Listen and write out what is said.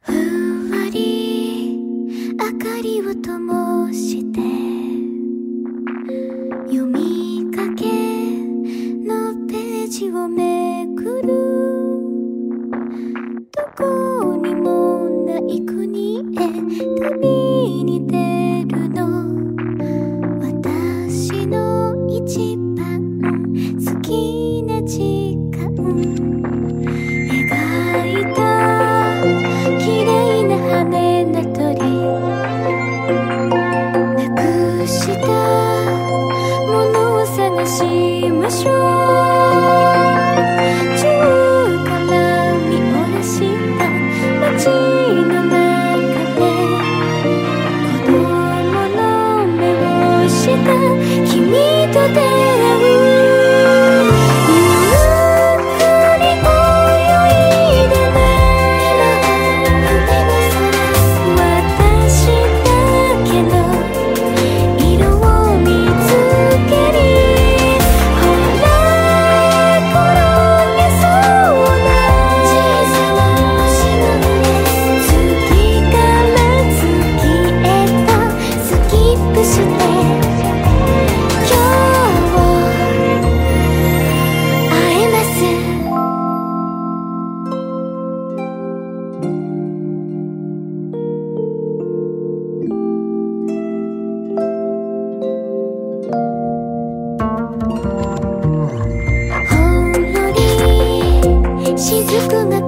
ふんわり明かりを灯して読みかけのページをめくる。どこにもない国へ旅に出るの。私の一番君と出会力が